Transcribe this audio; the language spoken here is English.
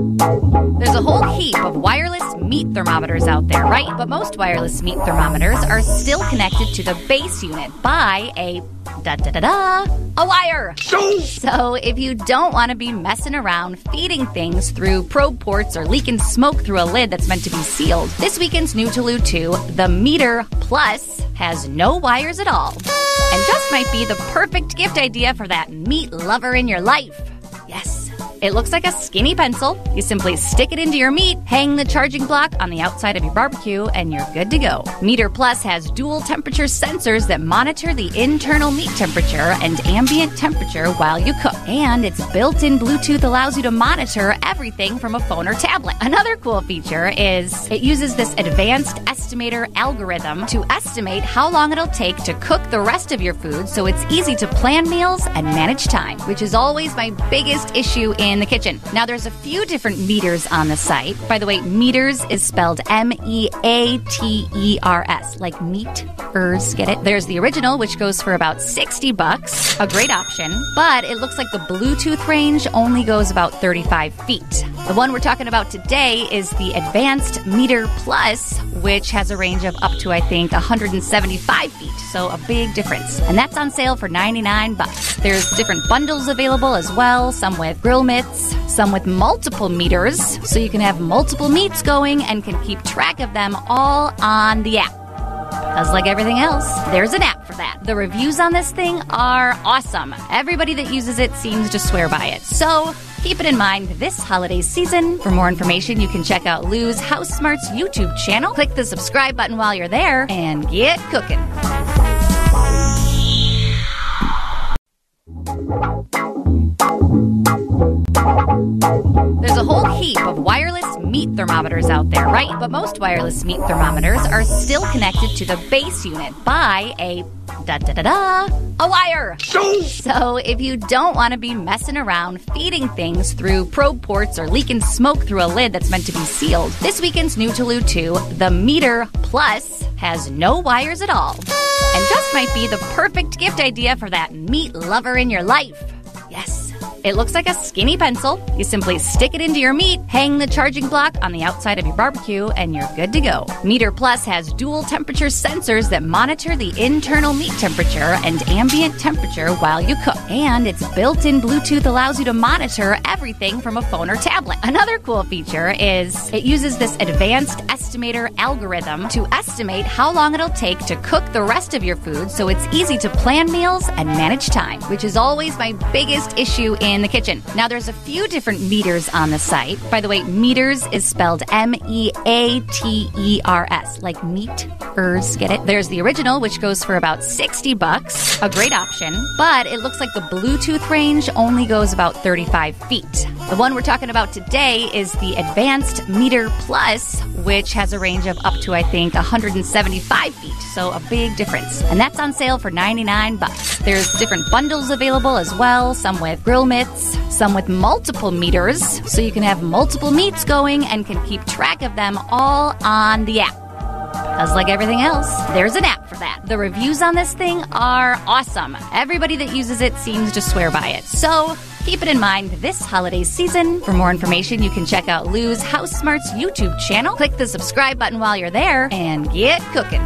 There's a whole heap of wireless meat thermometers out there, right? But most wireless meat thermometers are still connected to the base unit by a da da da da a wire. So if you don't want to be messing around feeding things through probe ports or leaking smoke through a lid that's meant to be sealed, this weekend's new Tolu 2, the Meater Plus, has no wires at all. And just might be the perfect gift idea for that meat lover in your life. Yes. It looks like a skinny pencil. You simply stick it into your meat, hang the charging block on the outside of your barbecue, and you're good to go. Meater Plus has dual temperature sensors that monitor the internal meat temperature and ambient temperature while you cook. And its built in Bluetooth allows you to monitor everything from a phone or tablet. Another cool feature is it uses this advanced estimator algorithm to estimate how long it'll take to cook the rest of your food so it's easy to plan meals and manage time, which is always my biggest issue in the kitchen. Now, there's a few different Meaters on the site. By the way, Meaters is spelled M E A T E R S, like meat ers. Get it? There's the original, which goes for about 60 bucks, a great option, but it looks like the Bluetooth range only goes about 35 feet. The one we're talking about today is the Advanced Meater Plus, which has a range of up to, I think, 175 feet, so a big difference. And that's on sale for 99 bucks. There's different bundles available as well, some with grill mitts, some with multiple Meaters, so you can have multiple meats going and can keep track of them all on the app. Because, like everything else, there's an app for that. The reviews on this thing are awesome. Everybody that uses it seems to swear by it. So, keep it in mind this holiday season. For more information, you can check out Lou's House Smarts YouTube channel. Click the subscribe button while you're there and get cooking. Meat thermometers out there, right? But most wireless meat thermometers are still connected to the base unit by a da da da da a wire. So if you don't want to be messing around feeding things through probe ports or leaking smoke through a lid that's meant to be sealed, this weekend's new Tolu 2, the Meater Plus, has no wires at all. And just might be the perfect gift idea for that meat lover in your life. It looks like a skinny pencil. You simply stick it into your meat, hang the charging block on the outside of your barbecue, and you're good to go. Meater Plus has dual temperature sensors that monitor the internal meat temperature and ambient temperature while you cook. And its built in Bluetooth allows you to monitor everything from a phone or tablet. Another cool feature is it uses this advanced estimator algorithm to estimate how long it'll take to cook the rest of your food so it's easy to plan meals and manage time, which is always my biggest issue in the kitchen. Now, there's a few different Meaters on the site. By the way, Meaters is spelled M E A T E R S, like meat ers. Get it? There's the original, which goes for about 60 bucks, a great option, but it looks like the Bluetooth range only goes about 35 feet. The one we're talking about today is the Advanced Meater Plus, which has a range of up to, I think, 175 feet, so a big difference. And that's on sale for 99 bucks. There's different bundles available as well, some with grill mitts, some with multiple Meaters, so you can have multiple meats going and can keep track of them all on the app. Because, like everything else, there's an app for that. The reviews on this thing are awesome. Everybody that uses it seems to swear by it. So, keep it in mind this holiday season. For more information, you can check out Lou's House Smarts YouTube channel. Click the subscribe button while you're there and get cooking.